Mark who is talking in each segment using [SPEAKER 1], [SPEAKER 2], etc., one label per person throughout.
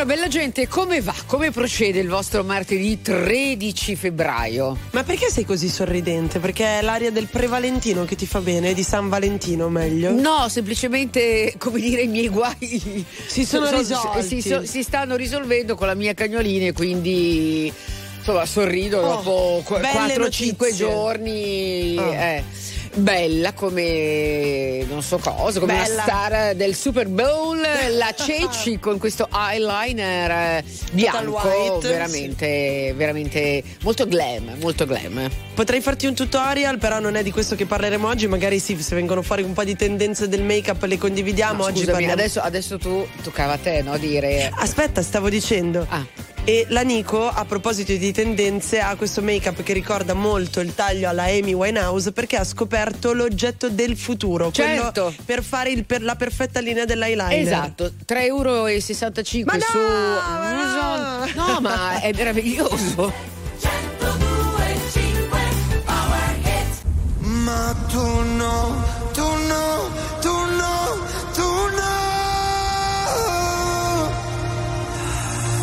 [SPEAKER 1] Allora, bella gente, come va? Come procede il vostro martedì 13 febbraio?
[SPEAKER 2] Ma perché sei così sorridente? Perché è l'aria del prevalentino che ti fa bene, di San Valentino meglio?
[SPEAKER 1] No, semplicemente, come dire, i miei guai
[SPEAKER 2] si sono, sono risolti.
[SPEAKER 1] Si, so, si, stanno risolvendo con la mia cagnolina e quindi insomma sorrido oh, dopo 4-5 giorni. Oh. Eh bella come non so cosa, come bella. la star del Super Bowl, la Ceci con questo eyeliner bianco, white, veramente, sì. veramente molto glam, molto glam.
[SPEAKER 2] Potrei farti un tutorial, però non è di questo che parleremo oggi, magari sì, se vengono fuori un po' di tendenze del make-up le condividiamo
[SPEAKER 1] no,
[SPEAKER 2] oggi.
[SPEAKER 1] Scusami, adesso, adesso, tu toccava a te, no? Dire.
[SPEAKER 2] Aspetta, stavo dicendo. Ah. E la Nico, a proposito di tendenze, ha questo make-up che ricorda molto il taglio alla Amy Winehouse perché ha scoperto l'oggetto del futuro.
[SPEAKER 1] Certo.
[SPEAKER 2] per fare il, per la perfetta linea dell'eyeliner.
[SPEAKER 1] Esatto, 3,65 euro ma
[SPEAKER 2] no,
[SPEAKER 1] su.
[SPEAKER 2] Ma
[SPEAKER 1] no, no, ma è meraviglioso.
[SPEAKER 3] Ma tu no, tu no,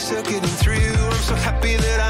[SPEAKER 4] still getting through. I'm so happy that I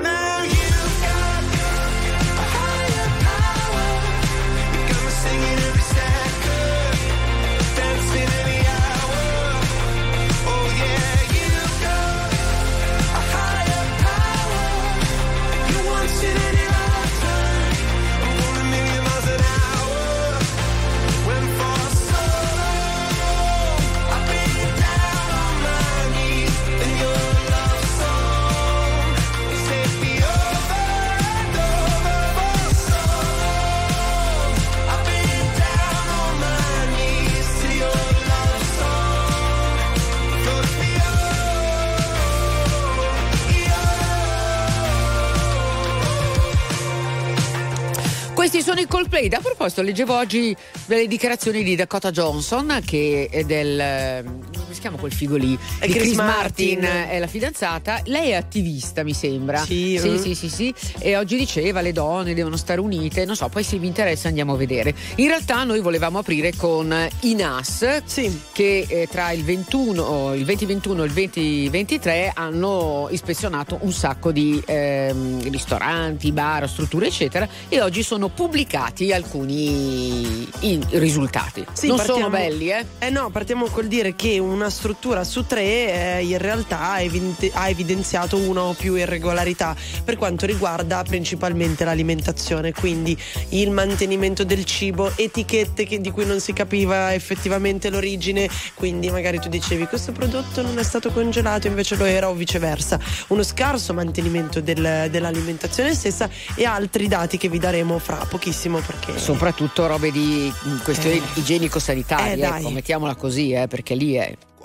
[SPEAKER 1] Coldplay. A proposito, leggevo oggi delle dichiarazioni di Dakota Johnson, che è del. Si chiama quel figo lì?
[SPEAKER 2] È
[SPEAKER 1] di
[SPEAKER 2] Chris
[SPEAKER 1] Chris Martin.
[SPEAKER 2] Martin.
[SPEAKER 1] è la fidanzata. Lei è attivista, mi sembra.
[SPEAKER 2] Sì,
[SPEAKER 1] sì,
[SPEAKER 2] eh.
[SPEAKER 1] sì, sì, sì. E oggi diceva le donne devono stare unite. Non so, poi se vi interessa andiamo a vedere. In realtà noi volevamo aprire con i NAS,
[SPEAKER 2] Sì.
[SPEAKER 1] che eh, tra il 21, il 2021 e il 2023 hanno ispezionato un sacco di ehm, ristoranti, bar, strutture, eccetera, e oggi sono pubblicati alcuni risultati.
[SPEAKER 2] Sì,
[SPEAKER 1] non
[SPEAKER 2] partiamo-
[SPEAKER 1] sono belli, eh?
[SPEAKER 2] Eh no, partiamo col dire che una struttura su tre eh, in realtà ha, evidente- ha evidenziato una o più irregolarità per quanto riguarda principalmente l'alimentazione, quindi il mantenimento del cibo, etichette che- di cui non si capiva effettivamente l'origine, quindi magari tu dicevi questo prodotto non è stato congelato, invece lo era o viceversa, uno scarso mantenimento del- dell'alimentazione stessa e altri dati che vi daremo fra pochissimo perché...
[SPEAKER 1] Soprattutto robe di mm, questioni
[SPEAKER 2] Eh.
[SPEAKER 1] igienico-sanitarie,
[SPEAKER 2] Eh,
[SPEAKER 1] ecco, mettiamola così, eh, perché lì è.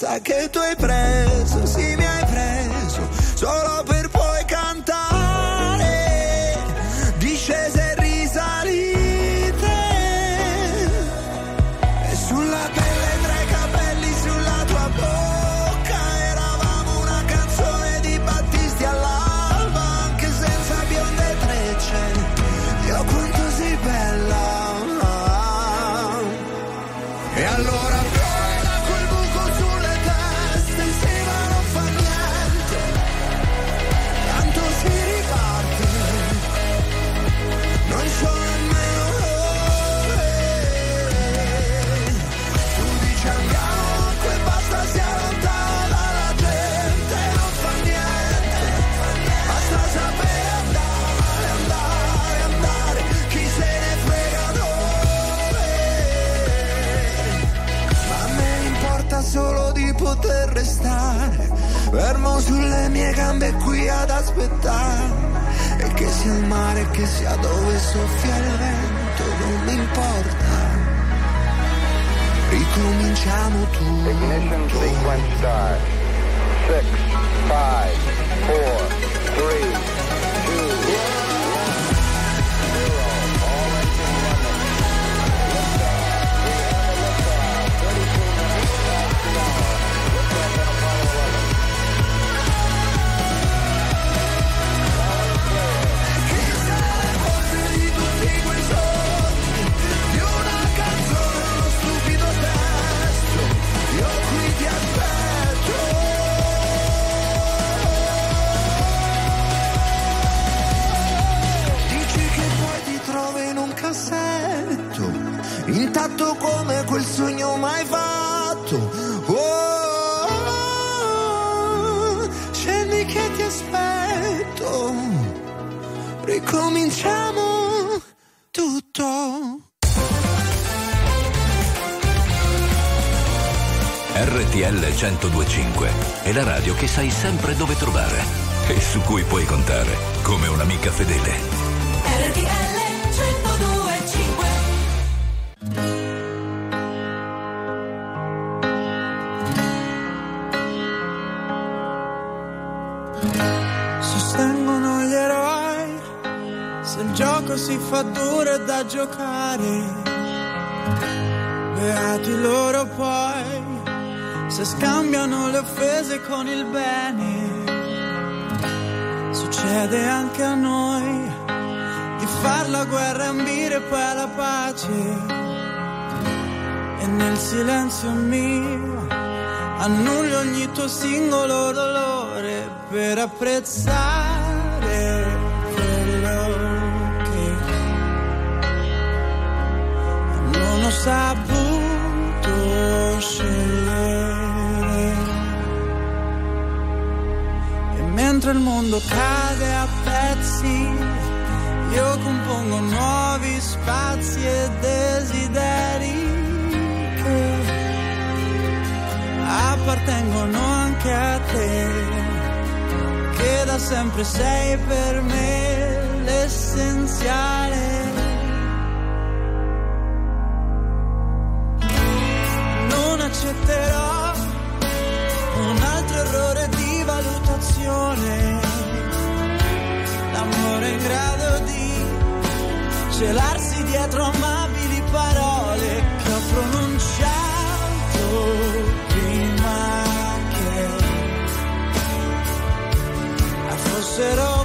[SPEAKER 5] sa che
[SPEAKER 6] tu hai preso sai sempre dove trovare. E su cui puoi contare come un'amica fedele.
[SPEAKER 7] RTL 1025
[SPEAKER 5] Sostengono gli eroi se il gioco si fa duro da giocare. offese con il bene. Succede anche a noi di far la guerra ambire poi la pace. E nel silenzio mio annullo ogni tuo singolo dolore per apprezzare. mentre il mondo cade a pezzi, io compongo nuovi spazi e desideri che appartengono anche a te, che da sempre sei per me l'essenziale. passione, l'amore in grado di celarsi dietro amabili parole che ho pronunciato prima che fossero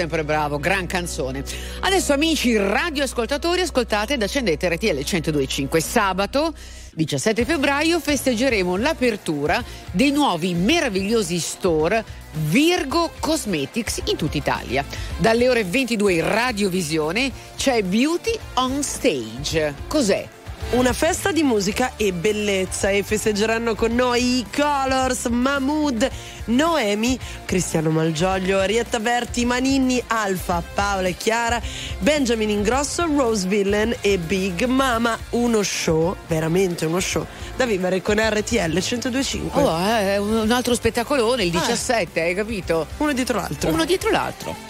[SPEAKER 1] sempre bravo, gran canzone. Adesso amici radioascoltatori, ascoltate ed accendete RTL 1025. Sabato 17 febbraio festeggeremo l'apertura dei nuovi meravigliosi store Virgo Cosmetics in tutta Italia. Dalle ore 22 in radiovisione c'è Beauty on Stage. Cos'è?
[SPEAKER 2] Una festa di musica e bellezza e festeggeranno con noi i Colors, Mahmood, Noemi, Cristiano Malgioglio, Arietta Berti, Maninni, Alfa, Paola e Chiara, Benjamin Ingrosso, Rose Villain e Big Mama. Uno show, veramente uno show, da vivere con RTL 1025.
[SPEAKER 1] Oh, è un altro spettacolone, il 17, hai capito?
[SPEAKER 2] Uno dietro l'altro.
[SPEAKER 1] Uno dietro l'altro.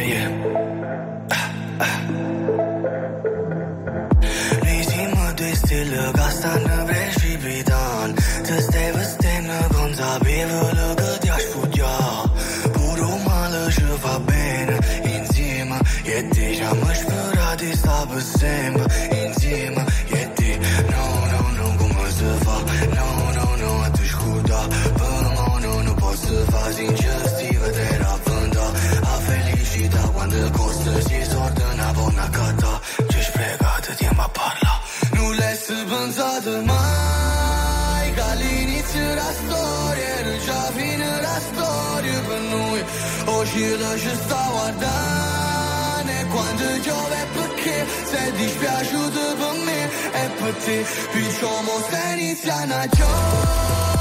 [SPEAKER 8] mai che all'inizio la storia Nu già fine la storia per noi O și răși stau ardane Quando giove perché? Sei dispiaciuto per me e per te Picciamo se inizia una gioia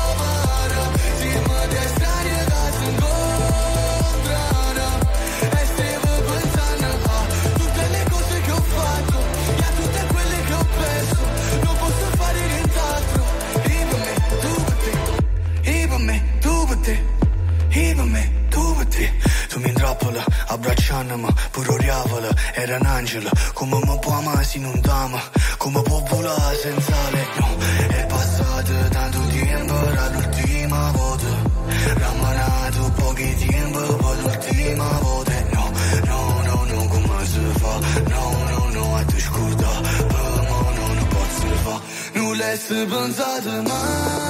[SPEAKER 8] capălă Abraceană-mă, puroreavălă Era un angelă Cum mă poamă, sin un damă Cum mă popula, senzale Nu, è passato tanto tempo, Era l'ultima volta Ramanato pochi tempo, Per l'ultima volta No, no, no, no, cum se fa? No, no, no, atunci curda Pe mă, nu, nu pot fa nulla le-ai mai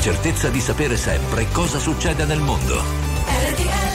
[SPEAKER 9] certezza di sapere sempre cosa succede nel mondo.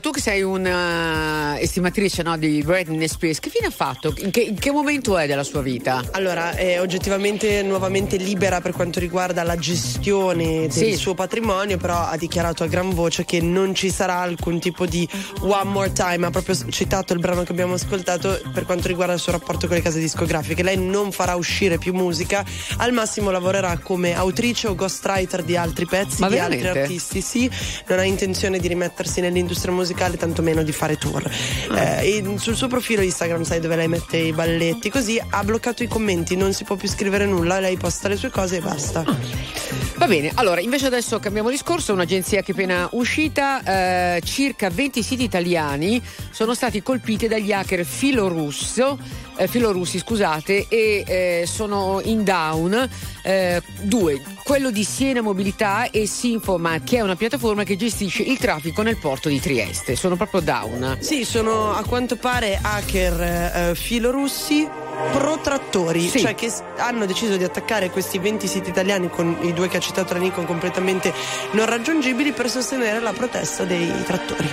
[SPEAKER 1] Tu che sei una estimatrice no, di Britney Spears, che fine ha fatto? In che, in che momento è della sua vita?
[SPEAKER 2] Allora, è oggettivamente nuovamente libera per quanto riguarda la gestione del
[SPEAKER 1] Sì.
[SPEAKER 2] suo patrimonio, però ha dichiarato a gran voce che non ci sarà alcun tipo di one more time. Ha proprio citato il brano che abbiamo ascoltato per quanto riguarda il suo rapporto con le case discografiche. Lei non farà uscire più musica, al massimo lavorerà come autrice o ghostwriter di altri pezzi,
[SPEAKER 1] Ma
[SPEAKER 2] di altri
[SPEAKER 1] veramente?
[SPEAKER 2] artisti. Sì, non ha intenzione di rimettersi nell'industria musicale, tantomeno di fare tour. Eh, e sul suo profilo Instagram, sai dove lei mette i balletti, così ha bloccato i commenti, non si può più scrivere nulla, lei posta le sue cose e basta.
[SPEAKER 1] Va bene, allora invece adesso cambiamo discorso, un'agenzia che è appena uscita, eh, circa 20 siti italiani sono stati colpiti dagli hacker filorusso, eh, filorussi scusate, e eh, sono in down eh, due, quello di Siena Mobilità e Sinfomat che è una piattaforma che gestisce il traffico nel porto di Trieste, sono proprio down.
[SPEAKER 2] Sì, sono a quanto pare hacker eh, filorussi protrattori,
[SPEAKER 1] Sì.
[SPEAKER 2] cioè che hanno deciso di attaccare questi 20 siti italiani con i due che ha citato la Nikon completamente non raggiungibili per sostenere la protesta dei trattori.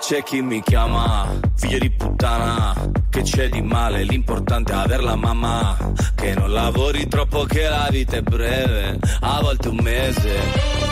[SPEAKER 10] C'è chi mi chiama, figlio di puttana, che c'è di male, l'importante è aver la mamma, che non lavori troppo che la vita è breve, a volte un mese.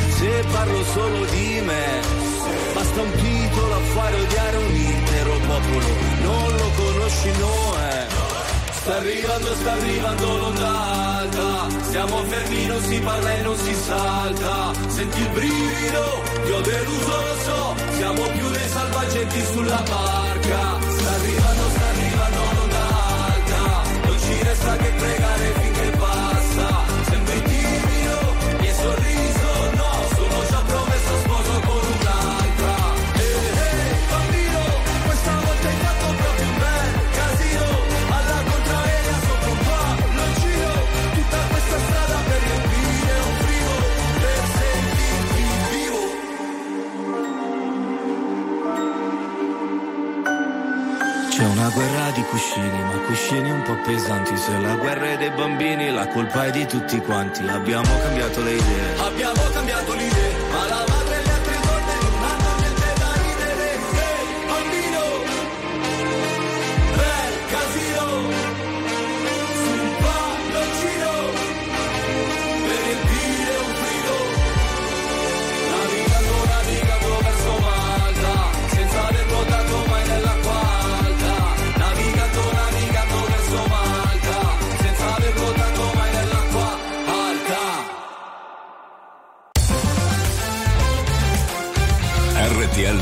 [SPEAKER 10] se parlo solo di me. Basta un titolo a fare odiare un intero popolo, non lo conosci, no è. Sta arrivando, sta arrivando l'onda alta, stiamo fermi, non si parla e non si salta, senti il brivido, ti ho deluso, lo so, siamo più dei salvagenti sulla barca. Sta arrivando, sta arrivando è di tutti quanti. Abbiamo cambiato le idee. Abbiamo cambiato le ma la madre le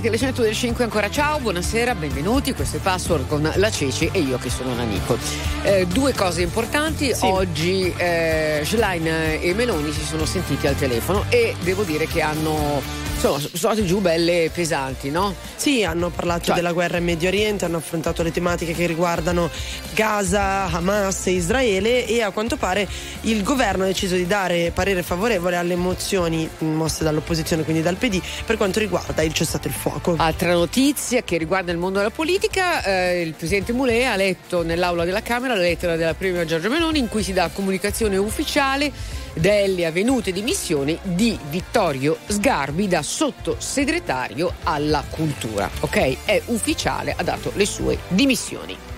[SPEAKER 1] Rossi su RTL 105 ancora ciao, buonasera, benvenuti, questo è Password con la Ceci e io che sono Nanico. Eh, due cose importanti, oggi eh, Schlein e Meloni si sono sentiti al telefono e devo dire che hanno, insomma, sono andati giù belle pesanti, no?
[SPEAKER 2] Sì, hanno parlato
[SPEAKER 1] Cioè-
[SPEAKER 2] della guerra in Medio Oriente, hanno affrontato le tematiche che riguardano Gaza, Hamas e Israele e a quanto pare il governo ha deciso di dare parere favorevole alle mozioni mosse dall'opposizione, quindi dal PD, per quanto riguarda il cessate il fuoco.
[SPEAKER 1] Altra notizia che riguarda il mondo della politica, eh, il presidente Moulet ha letto nell'aula della Camera la lettera della prima Giorgia Meloni in cui si dà comunicazione ufficiale delle avvenute dimissioni di Vittorio Sgarbi da sottosegretario alla cultura. Ok? È ufficiale, ha dato le sue dimissioni.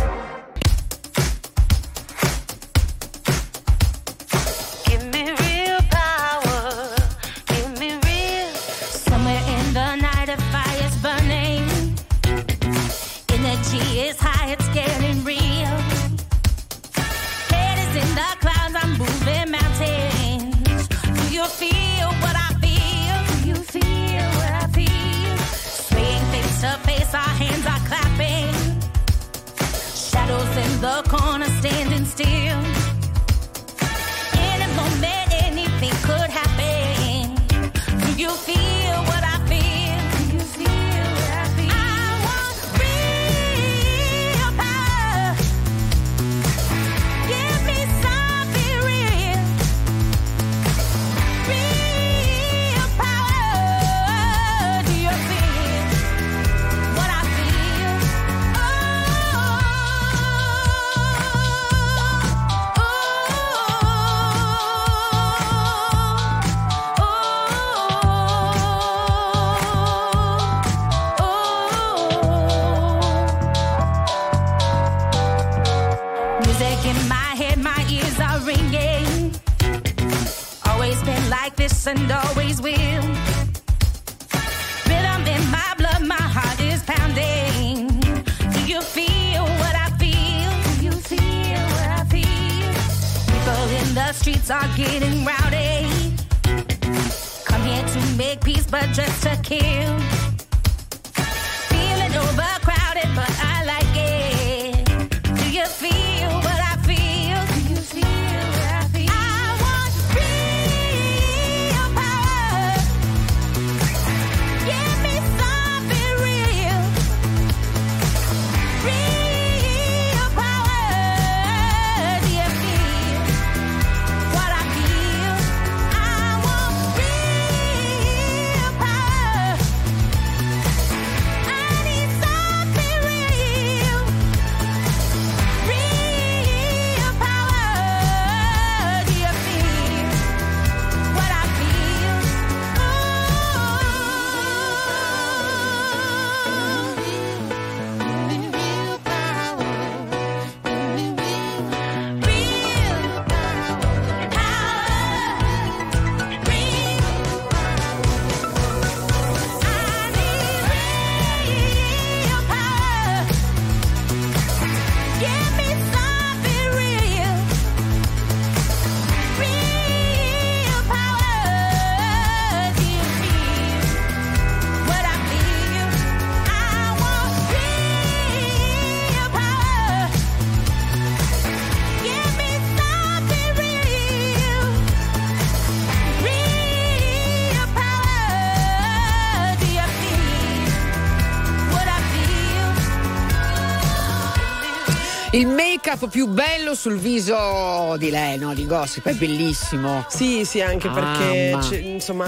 [SPEAKER 1] Make-up più bello sul viso di lei, no? Di Gossip, è bellissimo.
[SPEAKER 2] Sì, sì, anche perché c'è, insomma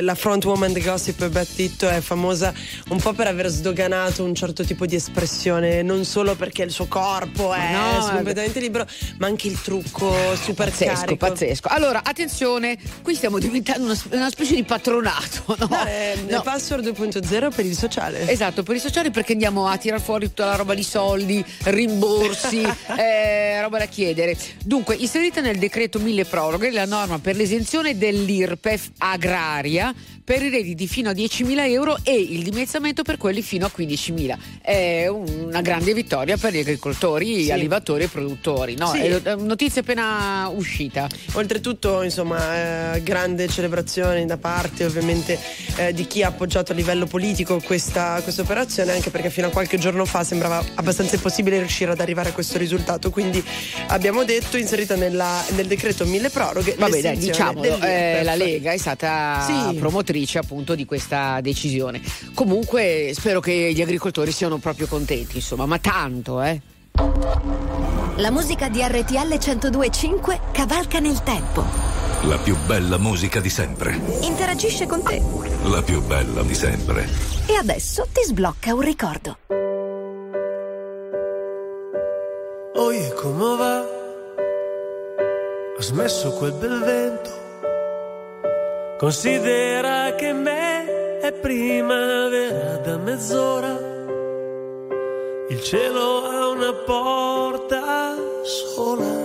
[SPEAKER 2] la front woman di Gossip Beth Titto è famosa un po' per aver sdoganato un certo tipo di espressione, non solo perché il suo corpo è
[SPEAKER 1] No,
[SPEAKER 2] completamente libero, ma anche il trucco super
[SPEAKER 1] Pazzesco,
[SPEAKER 2] carico.
[SPEAKER 1] pazzesco. Allora, attenzione, qui stiamo diventando una, una specie di patronato, no?
[SPEAKER 2] No, è
[SPEAKER 1] No.
[SPEAKER 2] il password 2.0 per il sociale.
[SPEAKER 1] Esatto, per i sociali perché andiamo a tirar fuori tutta la roba di soldi, rimborsi, eh, roba da chiedere. Dunque, inserita nel decreto mille proroghe la norma per l'esenzione dell'IRPEF agraria per i redditi fino a 10.000 euro e il dimezzamento per quelli fino a 15.000. È una grande vittoria per gli agricoltori,
[SPEAKER 2] Sì.
[SPEAKER 1] allevatori e produttori. No?
[SPEAKER 2] Sì.
[SPEAKER 1] È notizia appena uscita.
[SPEAKER 2] Oltretutto, insomma, eh, grande celebrazione da parte ovviamente eh, di chi ha appoggiato a livello politico questa, questa operazione, anche perché fino a qualche giorno fa sembrava abbastanza impossibile riuscire ad arrivare a questo risultato. Quindi abbiamo detto, inserita nella- nel decreto mille proroghe,
[SPEAKER 1] Vabbè, dai, diciamolo, eh, la Lega è stata
[SPEAKER 2] Sì.
[SPEAKER 1] promotrice appunto di questa decisione. Comunque spero che gli agricoltori siano proprio contenti, insomma, ma tanto, eh.
[SPEAKER 11] La musica di RTL 1025 cavalca nel tempo.
[SPEAKER 12] La più bella musica di sempre.
[SPEAKER 11] Interagisce con te.
[SPEAKER 12] La più bella di sempre.
[SPEAKER 11] E adesso ti sblocca un ricordo.
[SPEAKER 13] Oye, come va? Ha smesso quel bel vento. Considera che me è primavera da mezz'ora. Il cielo ha una porta sola.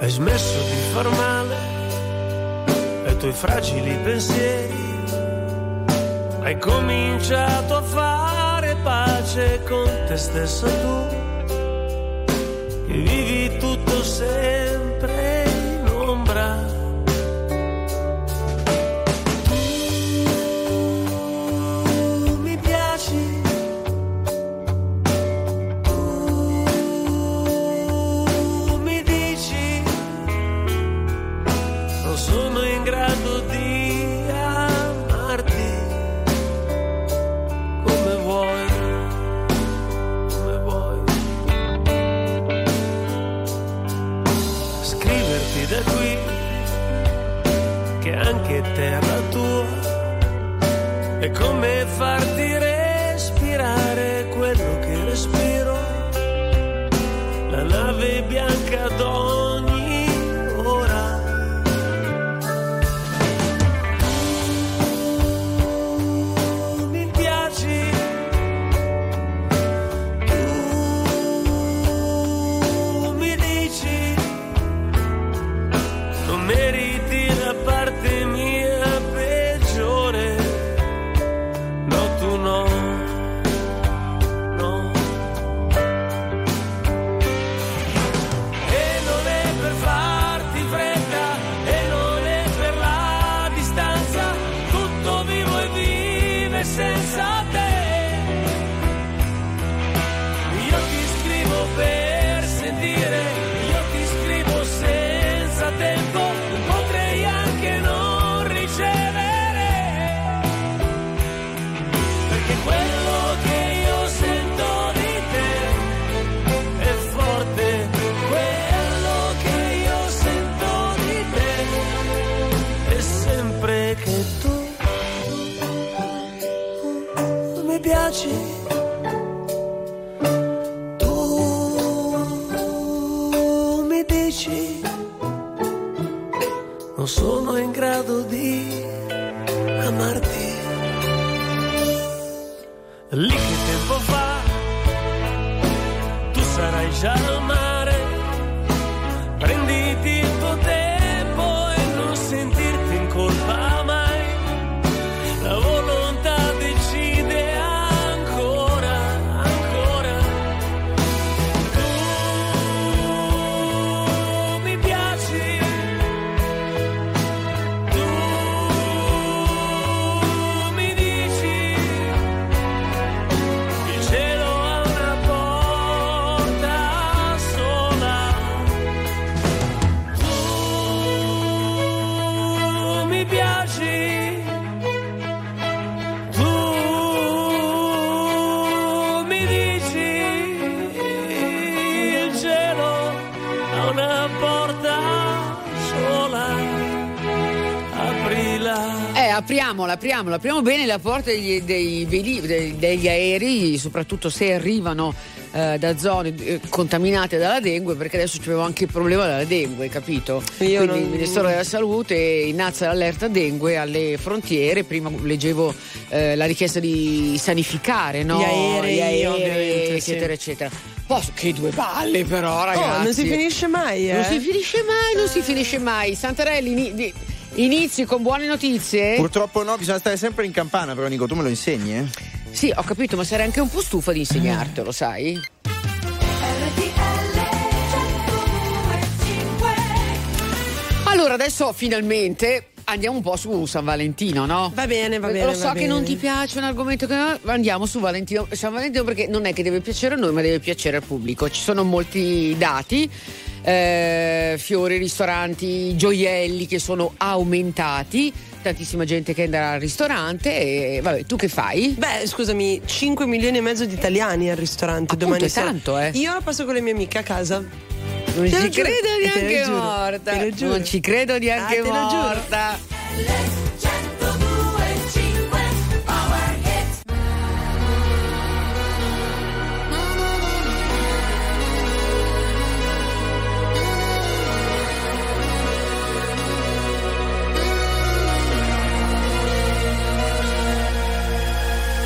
[SPEAKER 13] Hai smesso di far male ai tuoi fragili pensieri. Hai cominciato a fare pace con te stessa tu. Che vivi tutto sempre
[SPEAKER 1] apriamola, apriamo bene la porta degli, dei dei- degli aerei, soprattutto se arrivano eh, da zone eh, contaminate dalla dengue, perché adesso c'avevo anche il problema della dengue, capito?
[SPEAKER 2] Io
[SPEAKER 1] Quindi
[SPEAKER 2] non-
[SPEAKER 1] il Ministero della Salute innalza l'allerta dengue alle frontiere, prima leggevo eh, la richiesta di sanificare no?
[SPEAKER 2] Gli aerei,
[SPEAKER 1] Gli aerei,
[SPEAKER 2] ovviamente, sì.
[SPEAKER 1] eccetera, eccetera. Posso- che due balle però, ragazzi.
[SPEAKER 2] Oh, non si finisce mai, eh?
[SPEAKER 1] Non si finisce mai, non si finisce mai. Santarelli, ini- di- inizi con buone notizie?
[SPEAKER 14] Purtroppo no, bisogna stare sempre in campana, però Nico, tu me lo insegni, eh?
[SPEAKER 1] Sì, ho capito, ma sarei anche un po' stufa di insegnartelo, sai? Allora, adesso finalmente andiamo un po' su San Valentino, no?
[SPEAKER 2] Va bene, va bene.
[SPEAKER 1] Lo so che
[SPEAKER 2] bene.
[SPEAKER 1] non ti piace un argomento che andiamo su Valentino, San Valentino perché non è che deve piacere a noi, ma deve piacere al pubblico. Ci sono molti dati. Eh, fiori, ristoranti, gioielli che sono aumentati, tantissima gente che andrà al ristorante e vabbè, tu che fai?
[SPEAKER 2] Beh, scusami, 5 milioni e mezzo di italiani al ristorante
[SPEAKER 1] Appunto,
[SPEAKER 2] domani
[SPEAKER 1] è
[SPEAKER 2] sera.
[SPEAKER 1] tanto, eh.
[SPEAKER 2] Io passo con le mie amiche a casa.
[SPEAKER 1] Non
[SPEAKER 2] Te
[SPEAKER 1] ci credo neanche morta.
[SPEAKER 2] te lo giuro.
[SPEAKER 1] Non ci credo neanche
[SPEAKER 2] Ah, te lo giuro.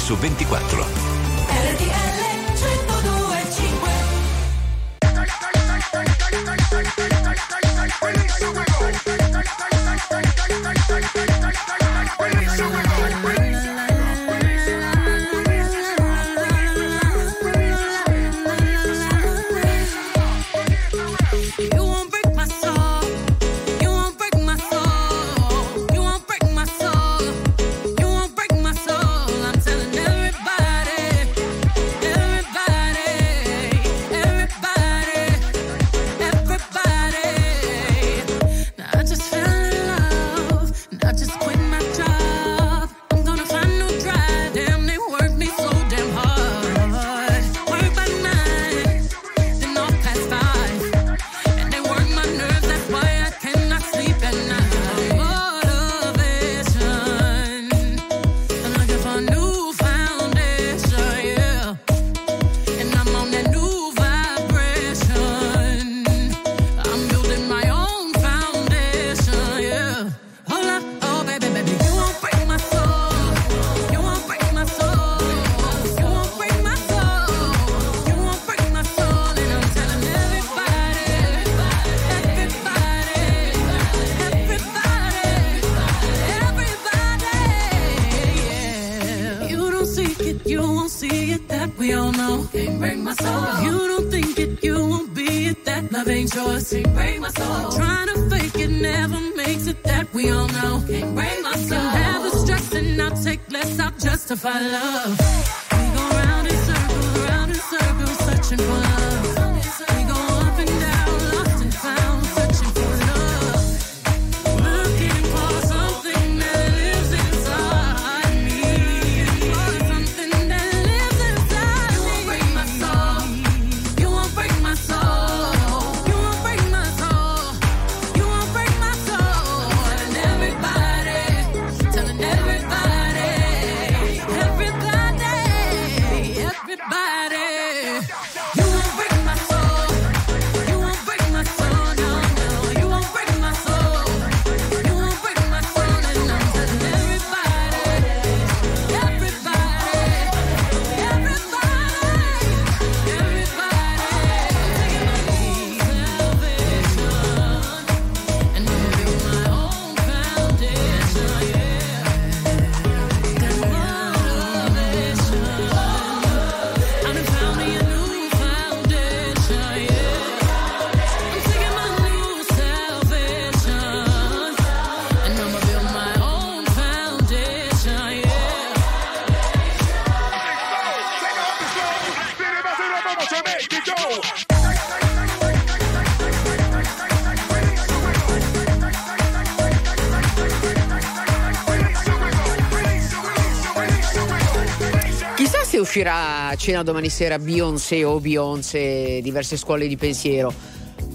[SPEAKER 9] su
[SPEAKER 12] 24.
[SPEAKER 1] Uscirà a cena domani sera Beyoncé o Beyoncé, diverse scuole di pensiero.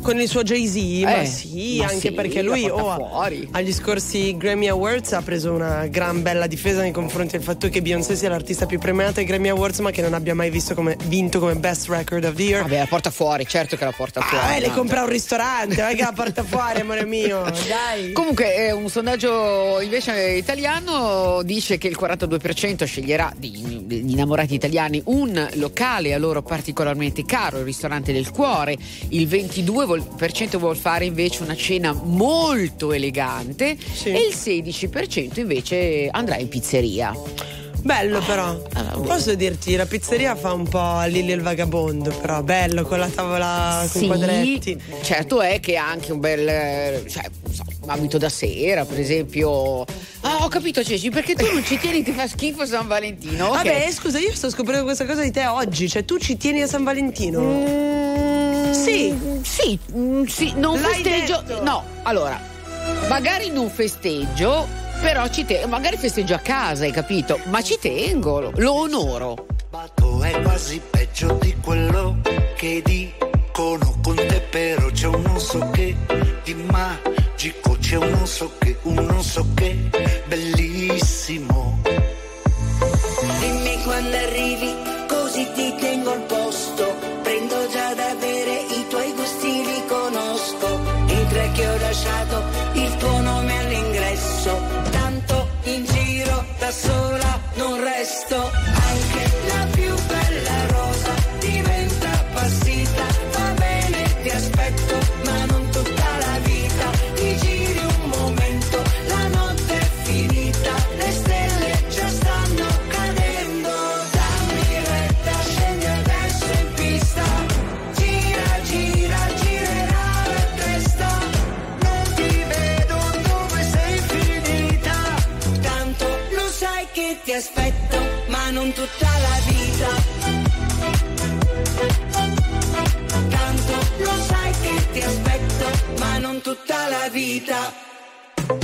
[SPEAKER 2] Con il suo Jay-Z, ma
[SPEAKER 1] Eh,
[SPEAKER 2] sì,
[SPEAKER 1] ma
[SPEAKER 2] anche
[SPEAKER 1] sì,
[SPEAKER 2] perché lui oh, agli scorsi Grammy Awards ha preso una gran bella difesa nei confronti del fatto che Beyoncé sia l'artista più premiata ai Grammy Awards, ma che non abbia mai visto come, vinto come Best Record of the Year.
[SPEAKER 1] Vabbè, la porta fuori, certo che la porta fuori.
[SPEAKER 2] Ah, eh, le compra un ristorante, vai che la porta fuori, amore mio. Dai.
[SPEAKER 1] Comunque, eh, un sondaggio invece italiano dice che il 42% sceglierà di- degli innamorati italiani un locale a loro particolarmente caro, il ristorante del cuore. Il 22% vuol fare invece una cena molto elegante e il 16% invece andrà in pizzeria.
[SPEAKER 2] Bello però. Posso dirti, la pizzeria fa un po' Lily il vagabondo, però bello con la tavola con i
[SPEAKER 1] Sì,
[SPEAKER 2] quadretti.
[SPEAKER 1] certo è che ha anche un bel cioè, un abito da sera, per esempio. Ah, Ah, ho capito Ceci, perché tu non ci tieni, ti fa schifo San Valentino. ok.
[SPEAKER 2] Vabbè, scusa, io sto scoprendo questa cosa di te oggi, cioè tu ci tieni a San Valentino?
[SPEAKER 1] Mm,
[SPEAKER 2] Sì.
[SPEAKER 1] Sì, mm, sì, non
[SPEAKER 2] L'hai
[SPEAKER 1] festeggio.
[SPEAKER 2] detto.
[SPEAKER 1] No, allora, magari non festeggio, però ci tengo. Magari festeggio a casa, hai capito? Ma ci tengo, lo, lo onoro.
[SPEAKER 15] Tu è quasi peggio di quello che dicono con te, però c'è un non so che di magico, c'è un non so che, un non so che bellissimo.
[SPEAKER 16] Dimmi quando arrivi, così ti tengo tutta la vita.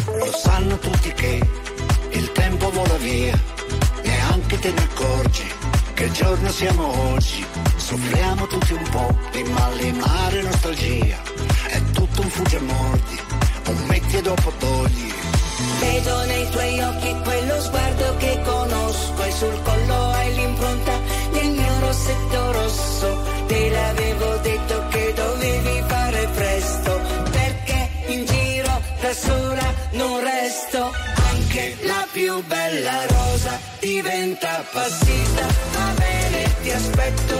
[SPEAKER 16] Lo
[SPEAKER 15] sanno tutti che il tempo vola via, neanche te ne accorgi che giorno siamo oggi. Soffriamo tutti un po' di malimare e nostalgia, è tutto un fugge mordi, un metti e dopo togli.
[SPEAKER 16] Vedo nei tuoi occhi quello sguardo che conosco e sul collo hai l'impronta del mio rossetto rosso. Te l'avevo detto che sola non resto. Anche la più bella rosa diventa passita. Va bene, ti aspetto,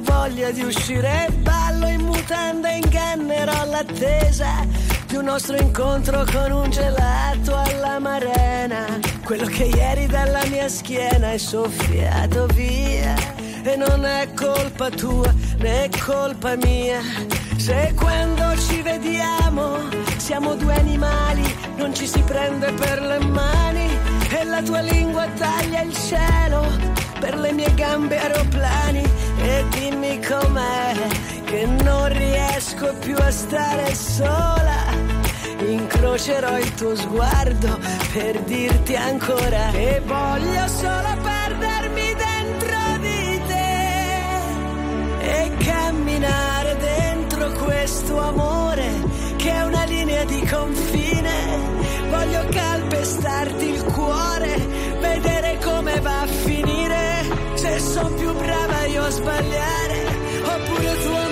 [SPEAKER 17] Voglia di uscire Ballo in mutanda ingannerò l'attesa Di un nostro incontro con un gelato alla marena. Quello che ieri dalla mia schiena è soffiato via. E non è colpa tua né colpa mia. Se quando ci vediamo siamo due animali Non ci si prende per le mani. E la tua lingua taglia il cielo per le mie gambe aeroplani riesco più a stare sola. Incrocerò il tuo sguardo per dirti ancora e voglio solo perdermi dentro di te e camminare dentro questo amore che è una linea di confine. Voglio calpestarti il cuore, vedere come va a finire. Se sono più brava io a sbagliare, oppure tu a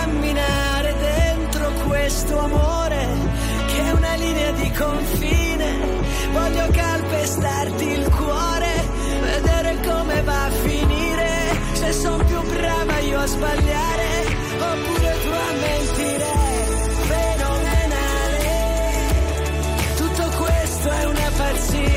[SPEAKER 17] questo amore che è una linea di confine. Voglio calpestarti il cuore, vedere come va a finire. Se sono più brava io a sbagliare, oppure tu a mentire. Fenomenale, tutto questo è una pazzia.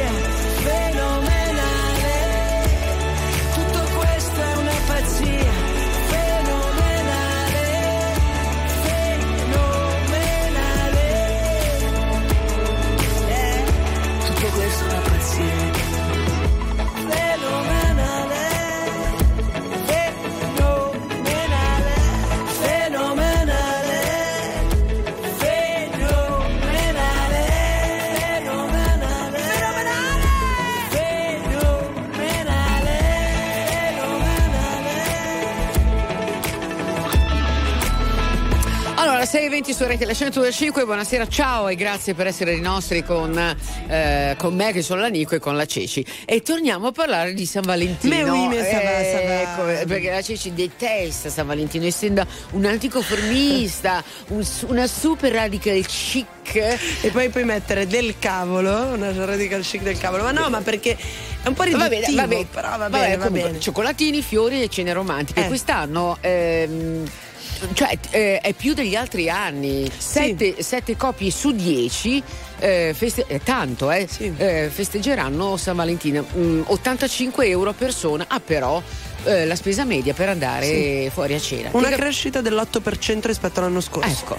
[SPEAKER 1] 6.20 su Rete la 105, buonasera, ciao e grazie per essere i nostri con, eh, con me che sono la Nico e con la Ceci. E torniamo a parlare di San Valentino.
[SPEAKER 2] Mais oui, ça va, ça va.
[SPEAKER 1] Ecco, perché la Ceci detesta San Valentino, essendo un anticonformista, un- una super radical chic.
[SPEAKER 2] E poi puoi mettere del cavolo, una radical chic del cavolo. Ma no, ma perché è un po' riduttivo,
[SPEAKER 1] va bene,
[SPEAKER 2] però va bene, va bene.
[SPEAKER 1] Cioccolatini, fiori e cene romantiche.
[SPEAKER 2] Eh.
[SPEAKER 1] Quest'anno. ehm, cioè, eh, è più degli altri anni. Sette, sette coppie su dieci eh, feste- tanto, eh, eh, festeggeranno San Valentino. Mm, 85 euro a persona. Ah, però eh, la spesa media per andare
[SPEAKER 2] Sì.
[SPEAKER 1] fuori a cena.
[SPEAKER 2] Una
[SPEAKER 1] Ti
[SPEAKER 2] crescita dell'8% rispetto all'anno scorso.
[SPEAKER 1] Ecco.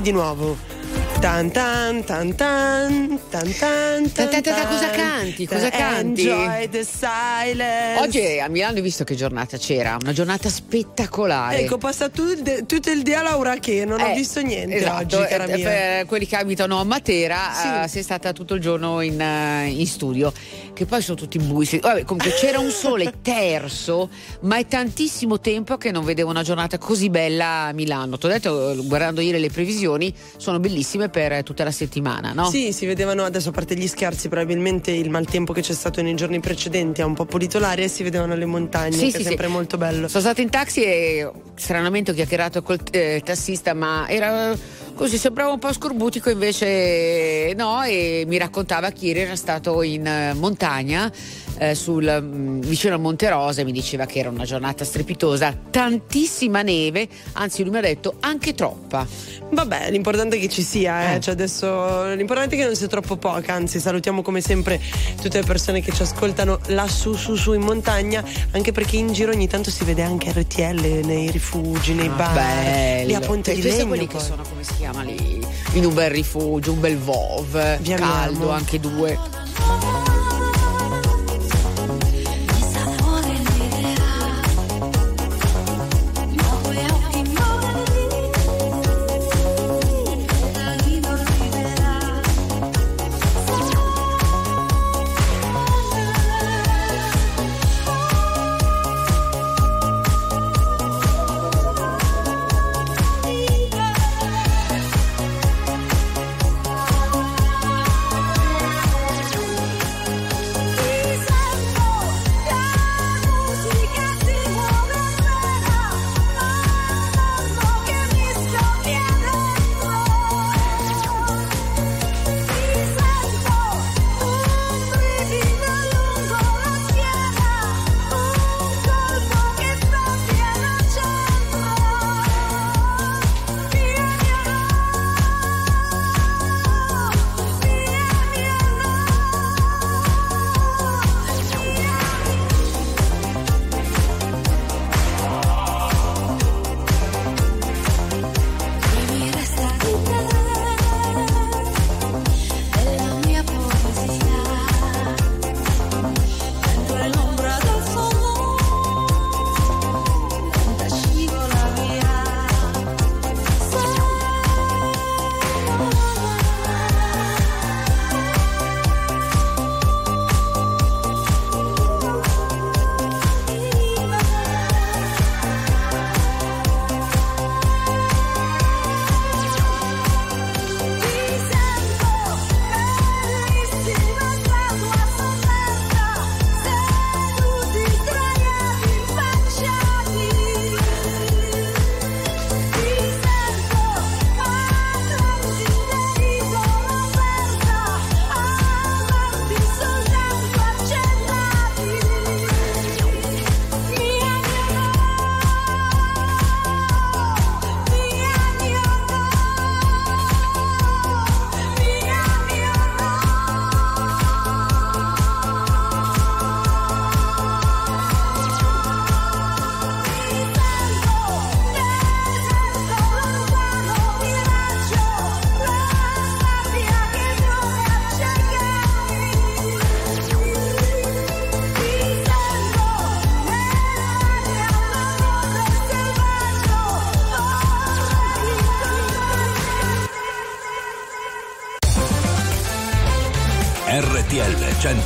[SPEAKER 2] Poi di nuovo. Tan tan tan tan tan tan tan
[SPEAKER 1] Ta- ta- ta- cosa canti? Cosa canti?
[SPEAKER 2] Enjoy the silence.
[SPEAKER 1] Oggi a Milano hai visto che giornata c'era? Una giornata spettacolare.
[SPEAKER 2] Ecco, passa tutto il dia Laura che non ho
[SPEAKER 1] Eh,
[SPEAKER 2] visto niente
[SPEAKER 1] esatto,
[SPEAKER 2] oggi, cara
[SPEAKER 1] eh,
[SPEAKER 2] mia.
[SPEAKER 1] per quelli che abitano a Matera
[SPEAKER 2] Sì.
[SPEAKER 1] eh, sei stata tutto il giorno in, eh, in studio che poi sono tutti bui sì. Vabbè, comunque c'era un sole terzo ma è tantissimo tempo che non vedevo una giornata così bella a Milano ti ho detto guardando ieri le previsioni sono bellissime per tutta la settimana no?
[SPEAKER 2] Sì, si vedevano adesso a parte gli scherzi, probabilmente il maltempo che c'è stato nei giorni precedenti ha un po' pulito l'aria e si vedevano le montagne,
[SPEAKER 1] Sì,
[SPEAKER 2] che
[SPEAKER 1] sì,
[SPEAKER 2] è
[SPEAKER 1] sì.
[SPEAKER 2] sempre molto bello.
[SPEAKER 1] Sono stata in taxi e stranamente ho chiacchierato col eh, tassista, ma era così, sembrava un po' scorbutico, invece no, e mi raccontava che ieri era stato in eh, montagna. Eh, sul, mm, vicino al Monte Rosa e mi diceva che era una giornata strepitosa, tantissima neve, anzi lui mi ha detto anche troppa.
[SPEAKER 2] Vabbè, l'importante è che ci sia, eh. Cioè adesso, l'importante è che non sia troppo poca, anzi salutiamo come sempre tutte le persone che ci ascoltano lassù su su in montagna, anche perché in giro ogni tanto si vede anche RTL nei rifugi, nei bar,
[SPEAKER 1] Bello.
[SPEAKER 2] lì a Ponte di Legno.
[SPEAKER 1] quelli che
[SPEAKER 2] poi.
[SPEAKER 1] sono, come si chiama lì? In un bel rifugio, un bel Vov,
[SPEAKER 2] Vi
[SPEAKER 1] caldo
[SPEAKER 2] amiamo.
[SPEAKER 1] anche due.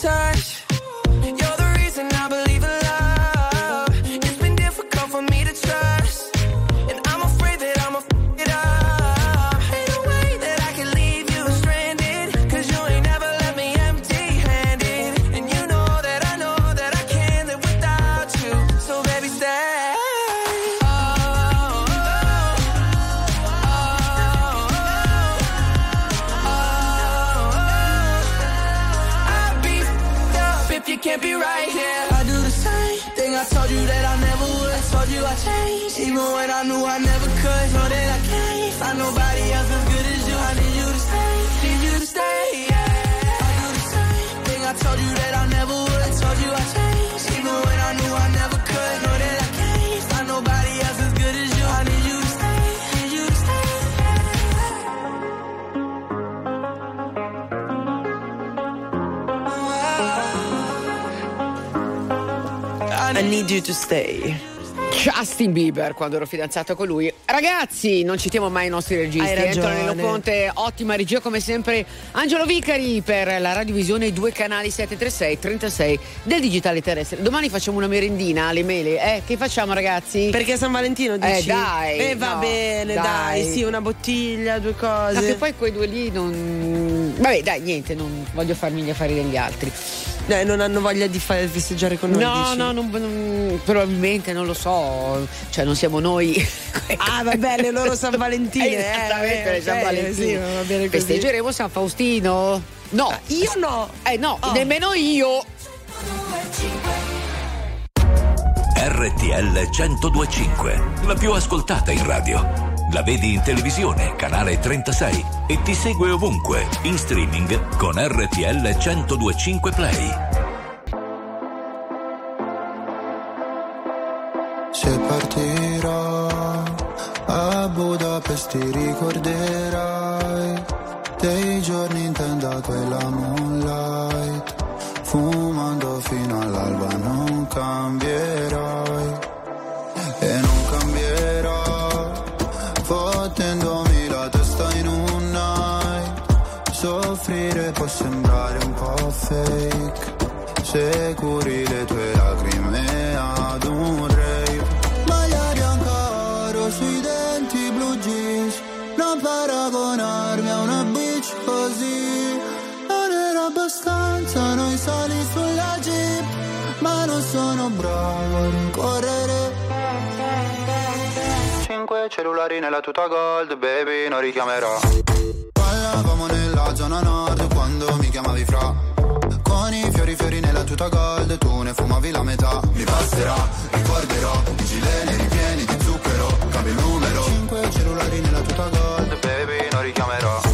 [SPEAKER 8] Touch.
[SPEAKER 1] Quando ero fidanzato con lui. Ragazzi, non citiamo mai i nostri registi.
[SPEAKER 2] Ragione.
[SPEAKER 1] Antonello Conte, ottima regia come sempre. Angelo Vicari per la radiovisione, due canali 736 36 del digitale terrestre. Domani facciamo una merendina alle mele. Eh, che facciamo ragazzi?
[SPEAKER 2] Perché San Valentino
[SPEAKER 1] Eh
[SPEAKER 2] dici?
[SPEAKER 1] dai.
[SPEAKER 2] Eh va
[SPEAKER 1] no,
[SPEAKER 2] bene, dai. sì, una bottiglia, due cose.
[SPEAKER 1] No, che poi quei due lì non. Vabbè, dai, niente, non voglio farmi gli affari degli altri.
[SPEAKER 2] Eh, non hanno voglia di fare festeggiare con noi.
[SPEAKER 1] No,
[SPEAKER 2] dici?
[SPEAKER 1] no, non- non- probabilmente non lo so. Cioè, non siamo noi.
[SPEAKER 2] Ah, vabbè, le loro San Valentine. eh,
[SPEAKER 1] Esattamente,
[SPEAKER 2] eh,
[SPEAKER 1] le San
[SPEAKER 2] ok,
[SPEAKER 1] Valentine.
[SPEAKER 2] sì, va bene così.
[SPEAKER 1] Festeggeremo San Faustino? No.
[SPEAKER 2] Io no.
[SPEAKER 1] Eh no,
[SPEAKER 2] Oh.
[SPEAKER 1] nemmeno io.
[SPEAKER 6] RTL 1025, la più ascoltata in radio. La vedi in televisione, canale 36 e ti segue ovunque, in streaming con RTL 1025 Play.
[SPEAKER 18] Se partirò a Budapest ti ricorderai dei giorni in tenda quella fake. Se curi le tue lacrime ad un rave. Maglia bianca oro sui denti blu jeans. Non paragonarmi a una bitch così. Non era abbastanza noi sali sulla jeep. Ma non sono bravo a rincorrere. Cinque cellulari nella tuta gold baby non richiamerò. Parlavamo nella zona nord quando mi chiamavi fra fiori fiori nella tuta gold. Tu ne fumavi la metà Mi passerà, ricorderò I gileni ripieni di zucchero Cambio il numero. Cinque cellulari nella tuta gold. Baby non richiamerò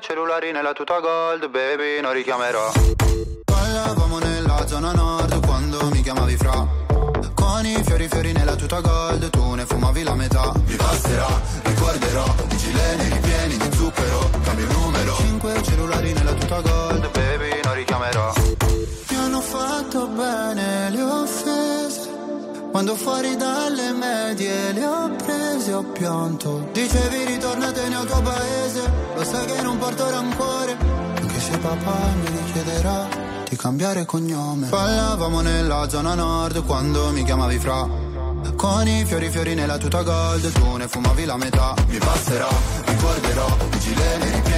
[SPEAKER 19] Cellulari nella tuta gold, baby, non richiamerò.
[SPEAKER 18] Ballavamo nella zona nord quando mi chiamavi fra. Con i fiori fiori nella tuta gold, tu ne fumavi la metà. Mi passerà, ricorderò, di gileni ripieni di zucchero, cambio numero. Cinque cellulari nella tuta gold,
[SPEAKER 19] Baby, non richiamerò.
[SPEAKER 18] mi hanno fatto bene le offese. Quando fuori dalle medie le ho prese ho pianto. Dicevi ritornatene al tuo paese, lo sai che non porto rancore. Anche se papà mi richiederà di cambiare cognome. Ballavamo nella zona nord quando mi chiamavi fra. Con i fiori fiori nella tuta gold, tu ne fumavi la metà. Mi passerà, ricorderò, i gileni ripieni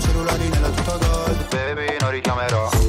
[SPEAKER 18] cellulari nella tuta gold, baby, non richiamerò.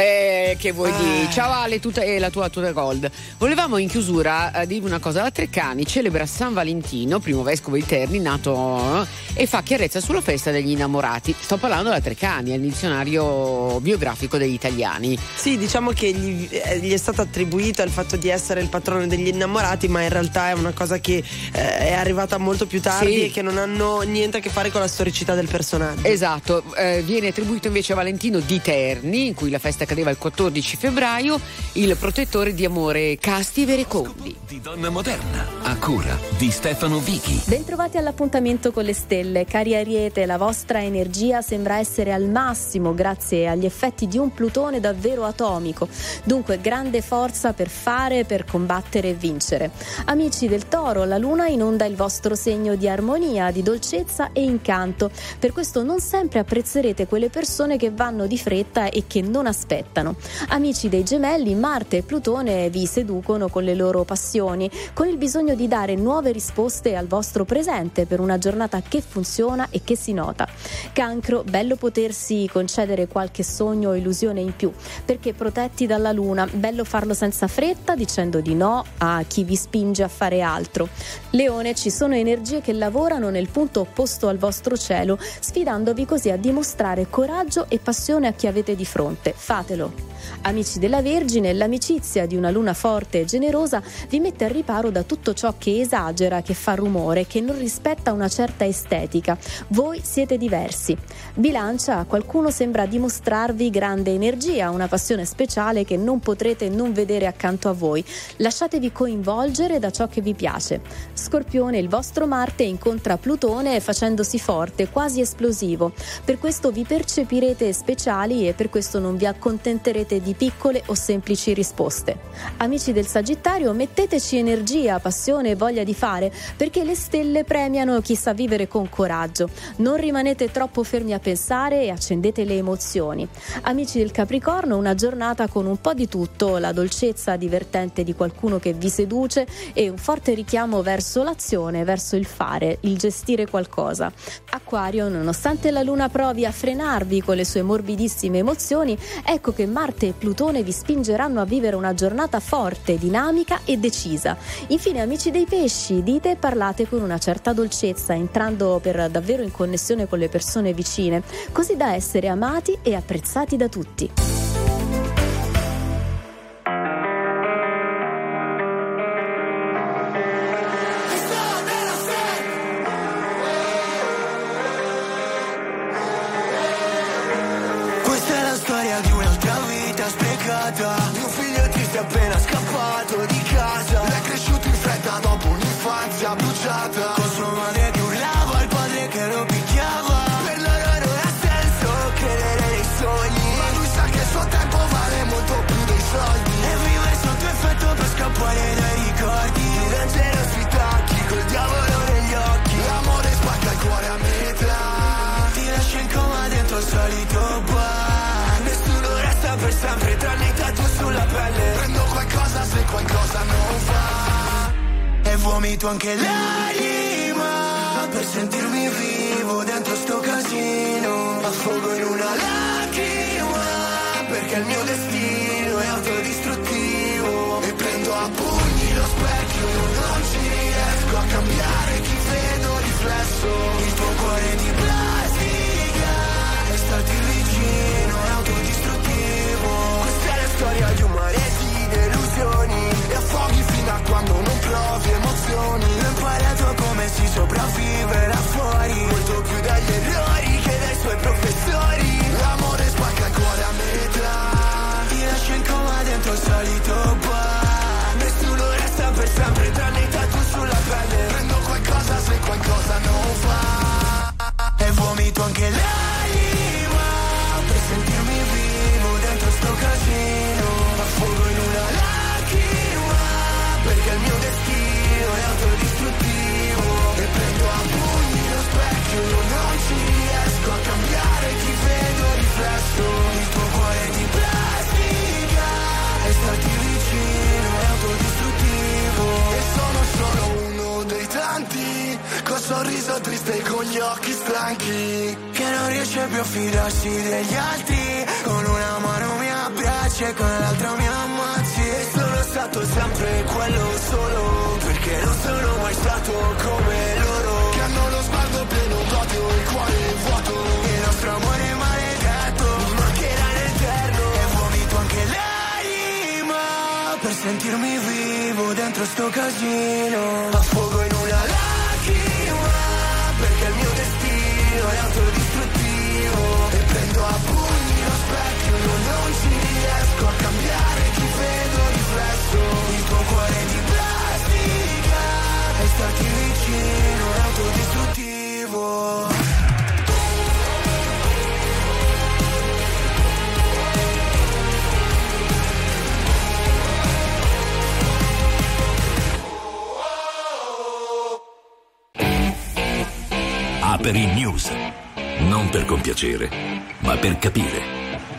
[SPEAKER 1] Eh, che vuoi dire? Ciao Ale tutta, e la tua tuta gold. Volevamo in chiusura eh, dire una cosa. La Treccani celebra San Valentino, primo vescovo di Terni, nato eh, e fa chiarezza sulla festa degli innamorati. Sto parlando della Treccani, è il dizionario biografico degli italiani.
[SPEAKER 2] Sì, diciamo che gli, eh, gli è stato attribuito il fatto di essere il patrono degli innamorati, ma in realtà è una cosa che eh, è arrivata molto più tardi
[SPEAKER 1] Sì.
[SPEAKER 2] e che non hanno niente a che fare con la storicità del personaggio.
[SPEAKER 1] Esatto, eh, viene attribuito invece a Valentino di Terni, in cui la festa cadeva il 14 febbraio, il protettore di amore casti e verecondi.
[SPEAKER 20] Di donna moderna, a cura di Stefano Vichi.
[SPEAKER 21] Bentrovati all'appuntamento con le stelle. Cari Ariete, la vostra energia sembra essere al massimo grazie agli effetti di un Plutone davvero atomico. Dunque, grande forza per fare, per combattere e vincere. Amici del Toro, la Luna inonda il vostro segno di armonia, di dolcezza e incanto. Per questo non sempre apprezzerete quelle persone che vanno di fretta e che non aspettano. Amici dei gemelli, Marte e Plutone vi seducono con le loro passioni, con il bisogno di dare nuove risposte al vostro presente per una giornata che funziona e che si nota. Cancro, bello potersi concedere qualche sogno o illusione in più, perché protetti dalla luna, bello farlo senza fretta, dicendo di no a chi vi spinge a fare altro. Leone, ci sono energie che lavorano nel punto opposto al vostro cielo, sfidandovi così a dimostrare coraggio e passione a chi avete di fronte. Fatelo. Amici della Vergine, l'amicizia di una luna forte e generosa vi mette al riparo da tutto ciò che esagera, che fa rumore, che non rispetta una certa estetica. Voi siete diversi. Bilancia, qualcuno sembra dimostrarvi grande energia, una passione speciale che non potrete non vedere accanto a voi. Lasciatevi coinvolgere da ciò che vi piace. Scorpione, il vostro Marte incontra Plutone facendosi forte, quasi esplosivo. Per questo vi percepirete speciali e per questo non vi accontenterete di piccole o semplici risposte. Amici del Sagittario, metteteci energia, passione e voglia di fare, perché le stelle premiano chi sa vivere con coraggio. Non rimanete troppo fermi a pensare e accendete le emozioni. Amici del Capricorno, una giornata con un po' di tutto, la dolcezza divertente di qualcuno che vi seduce e un forte richiamo verso l'azione, verso il fare, il gestire qualcosa. Acquario, nonostante la luna provi a frenarvi con le sue morbidissime emozioni, ecco che Marte e Plutone vi spingeranno a vivere una giornata forte, dinamica e decisa. Infine, amici dei pesci, dite e parlate con una certa dolcezza, entrando per davvero in connessione con le persone vicine, così da essere amati e apprezzati da tutti.
[SPEAKER 18] vomito anche l'anima per sentirmi vivo dentro sto casino. Affogo in una lacrima perché il mio destino è autodistruttivo. E prendo a pugni lo specchio, non ci riesco
[SPEAKER 22] a cambiare chi vedo riflesso. Il tuo cuore di blu emozioni Ho imparato come si sopravvive là fuori. Molto più dagli errori che dai suoi professori. L'amore spacca cuore a metà. Ti lascio in coma dentro il solito bar Nessuno resta per sempre tranne i tatu sulla pelle. Prendo qualcosa se qualcosa non va E vomito anche l'anima a pugni lo specchio Non ci riesco a cambiare chi vedo riflesso Il tuo cuore di plastica E starti vicino è autodistruttivo E sono solo uno dei tanti Col sorriso triste con gli occhi stanchi Che non riesce più a fidarsi degli altri Con una mano mi abbracci e con l'altra mi ammazzi. E sono stato sempre quello solo Perché non sono mai stato come loro e il cuore vuoto. Il nostro amore maledetto. Mancherà nell'eterno E vomito anche l'anima. Per sentirmi vivo dentro sto casino. Affogo in una lacrima. Perché il mio destino è autodistruttivo. E prendo a pugni lo specchio. Non ci riesco a cambiare. Chi vedo riflesso. Il tuo cuore di plastica. E starti vicino è autodistruttivo
[SPEAKER 12] Aperi News. Non per compiacere, ma per capire.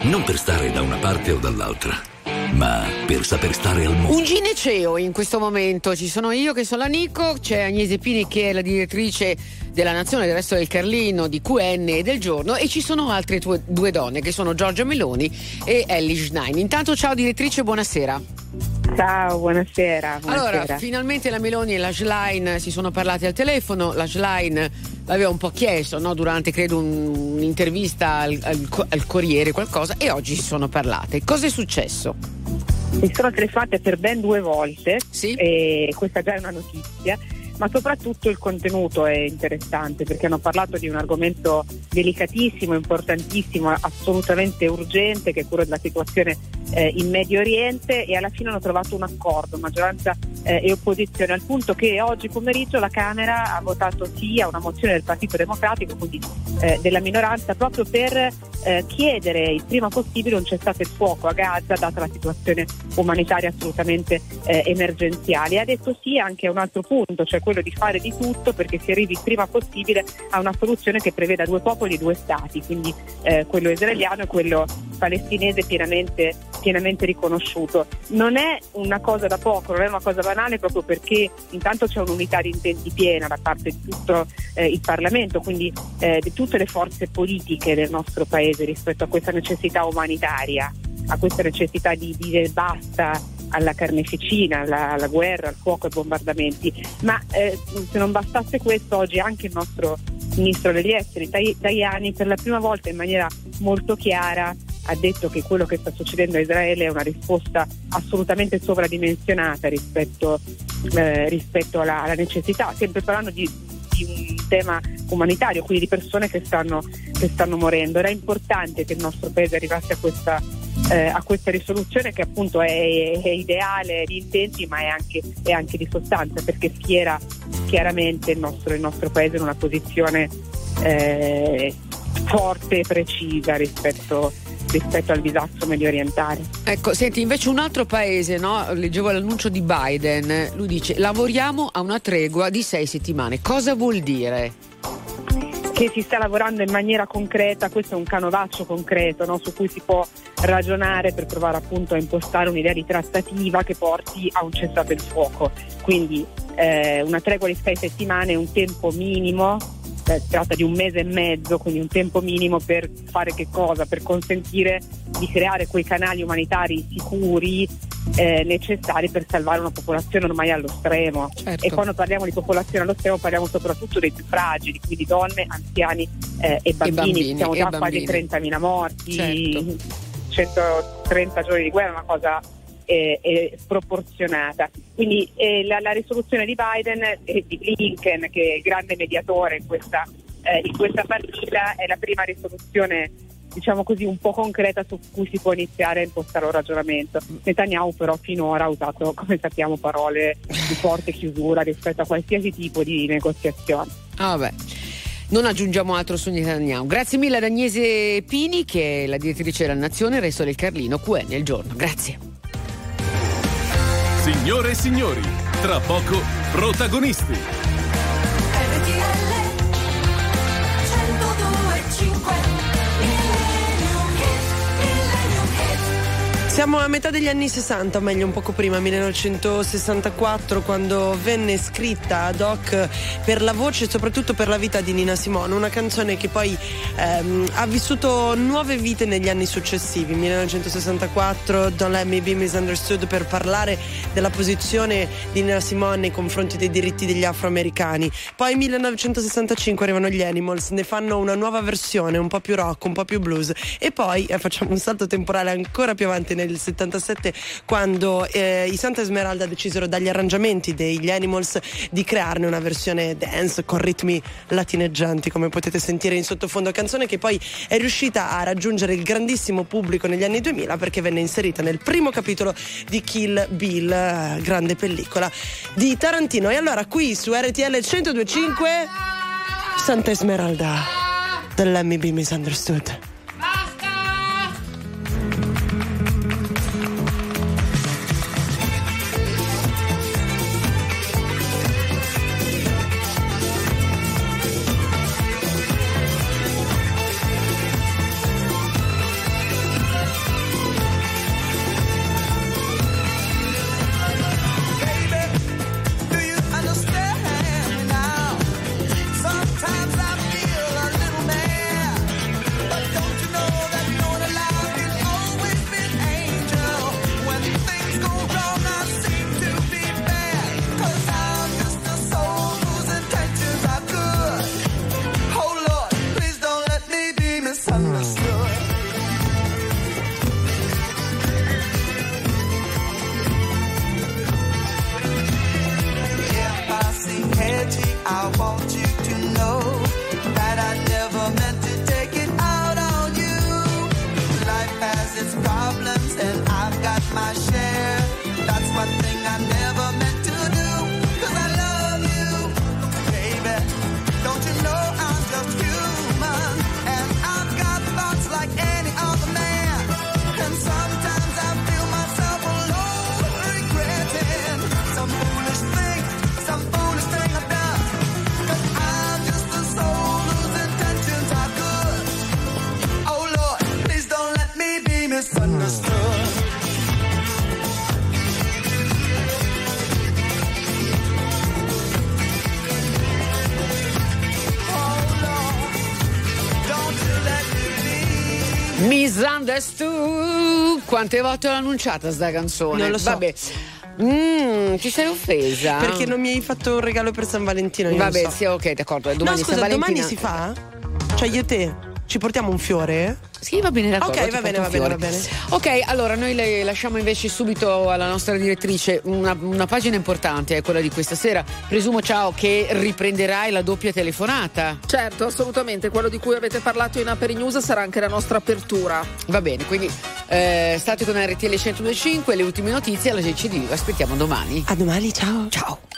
[SPEAKER 12] Non per stare da una parte o dall'altra, ma per saper stare al mondo.
[SPEAKER 1] Un gineceo in questo momento, ci sono io che sono la Nico, c'è Agnese Pini che è la direttrice della Nazione del Resto del Carlino, di QN e del Giorno e ci sono altre due, due donne che sono Giorgia Meloni e Ellie Schnein. Intanto ciao direttrice, buonasera.
[SPEAKER 23] Ciao, buonasera. buonasera.
[SPEAKER 1] Allora, finalmente la Meloni e la Schlein si sono parlati al telefono, la Schlein l'aveva un po' chiesto no? durante credo un- un'intervista al, al al Corriere qualcosa e oggi si sono parlate. Cosa è successo?
[SPEAKER 23] Mi sono telefonate per ben due volte e questa già è una notizia, ma soprattutto il contenuto è interessante perché hanno parlato di un argomento delicatissimo, importantissimo, assolutamente urgente che è quello della situazione eh, in Medio Oriente e alla fine hanno trovato un accordo, maggioranza eh, e opposizione, al punto che oggi pomeriggio la Camera ha votato sì a una mozione del Partito Democratico, quindi eh, della minoranza, proprio per eh, chiedere il prima possibile un cessate il fuoco a Gaza, data la situazione umanitaria assolutamente eh, emergenziale. Ha detto sì anche a un altro punto, cioè quello di fare di tutto perché si arrivi il prima possibile a una soluzione che preveda due popoli e due stati, quindi eh, quello israeliano e quello palestinese pienamente, pienamente riconosciuto. Non è una cosa da poco, non è una cosa banale proprio perché intanto c'è un'unità di intenti piena da parte di tutto eh, il Parlamento, quindi eh, di tutte le forze politiche del nostro Paese rispetto a questa necessità umanitaria, a questa necessità di dire basta alla carneficina, alla, alla guerra, al fuoco, ai bombardamenti. Ma eh, se non bastasse questo, oggi anche il nostro ministro degli esteri, Tajani, per la prima volta in maniera molto chiara ha detto che quello che sta succedendo a Israele è una risposta assolutamente sovradimensionata rispetto, eh, rispetto alla, alla necessità, sempre parlando di, di un tema umanitario, quindi di persone che stanno, che stanno morendo. Era importante che il nostro paese arrivasse a questa, eh, a questa risoluzione che appunto è, è ideale di intenti ma è anche, è anche di sostanza perché schiera chiaramente il nostro, il nostro paese in una posizione eh, forte e precisa rispetto, rispetto al disastro medio orientale.
[SPEAKER 1] Ecco, senti, invece un altro paese, no? leggevo l'annuncio di Biden, lui dice lavoriamo a una tregua di sei settimane. Cosa vuol dire?
[SPEAKER 23] Che si sta lavorando in maniera concreta, questo è un canovaccio concreto no? su cui si può ragionare per provare appunto a impostare un'idea di trattativa che porti a un cessate il fuoco. Quindi eh, una tregua di sei settimane è un tempo minimo eh, si tratta di un mese e mezzo, quindi un tempo minimo per fare che cosa? Per consentire di creare quei canali umanitari sicuri eh, necessari per salvare una popolazione ormai allo stremo.
[SPEAKER 1] Certo.
[SPEAKER 23] E quando parliamo di popolazione allo stremo parliamo soprattutto dei più fragili, quindi donne, anziani eh, e, bambini.
[SPEAKER 1] bambini,
[SPEAKER 23] Siamo
[SPEAKER 1] e
[SPEAKER 23] già
[SPEAKER 1] bambini.
[SPEAKER 23] quasi 30.000 morti,
[SPEAKER 1] Certo.
[SPEAKER 23] 130 giorni di guerra, una cosa eh, eh, sproporzionata. Quindi eh, la, la risoluzione di Biden e di Blinken, che è il grande mediatore in questa, eh, in questa partita, è la prima risoluzione diciamo così un po' concreta su cui si può iniziare a impostare un ragionamento. Netanyahu però finora ha usato, come sappiamo, parole di forte chiusura rispetto a qualsiasi tipo di negoziazione.
[SPEAKER 1] Ah. Non aggiungiamo altro su Netanyahu. Grazie mille ad Agnese Pini, che è la direttrice della Nazione, il resto del Carlino, QN il giorno. Grazie.
[SPEAKER 24] Signore e signori, tra poco protagonisti.
[SPEAKER 2] Siamo a metà degli anni 60, o meglio un poco prima, 1964, quando venne scritta ad hoc per la voce e soprattutto per la vita di Nina Simone, una canzone che poi ehm, ha vissuto nuove vite negli anni successivi. 1964, Don't Let Me Be Misunderstood per parlare della posizione di Nina Simone nei confronti dei diritti degli afroamericani. Poi 1965 arrivano gli Animals, ne fanno una nuova versione, un po' più rock, un po' più blues e poi eh, facciamo un salto temporale ancora più avanti nel 77 quando eh, i Santa Esmeralda decisero dagli arrangiamenti degli Animals di crearne una versione dance con ritmi latineggianti come potete sentire in sottofondo. Canzone che poi è riuscita a raggiungere il grandissimo pubblico negli anni 2000 perché venne inserita nel primo capitolo di Kill Bill eh, grande pellicola di Tarantino. E allora qui su RTL 1025 Santa Esmeralda Be Misunderstood
[SPEAKER 1] Quante volte l'ho annunciata sta canzone?
[SPEAKER 2] Non lo so.
[SPEAKER 1] Vabbè. Mm, ti sei offesa?
[SPEAKER 2] perché non mi hai fatto un regalo per San Valentino io
[SPEAKER 1] Vabbè,
[SPEAKER 2] so.
[SPEAKER 1] sì, ok, d'accordo. Domani
[SPEAKER 2] no
[SPEAKER 1] San
[SPEAKER 2] scusa
[SPEAKER 1] Valentina-
[SPEAKER 2] domani si fa? cioè io e te ci portiamo un fiore?
[SPEAKER 1] Sì, va bene, d'accordo.
[SPEAKER 2] ok va bene va bene va bene
[SPEAKER 1] Ok, allora noi le lasciamo invece subito alla nostra direttrice una, una pagina importante, è quella di questa sera. Presumo, ciao, che riprenderai la doppia telefonata.
[SPEAKER 25] Certo, assolutamente, quello di cui avete parlato in Aperi News sarà anche la nostra apertura.
[SPEAKER 1] Va bene, quindi eh, state con RTL 1025, le ultime notizie, alla GCD, vi aspettiamo domani.
[SPEAKER 2] A domani, ciao.
[SPEAKER 1] Ciao.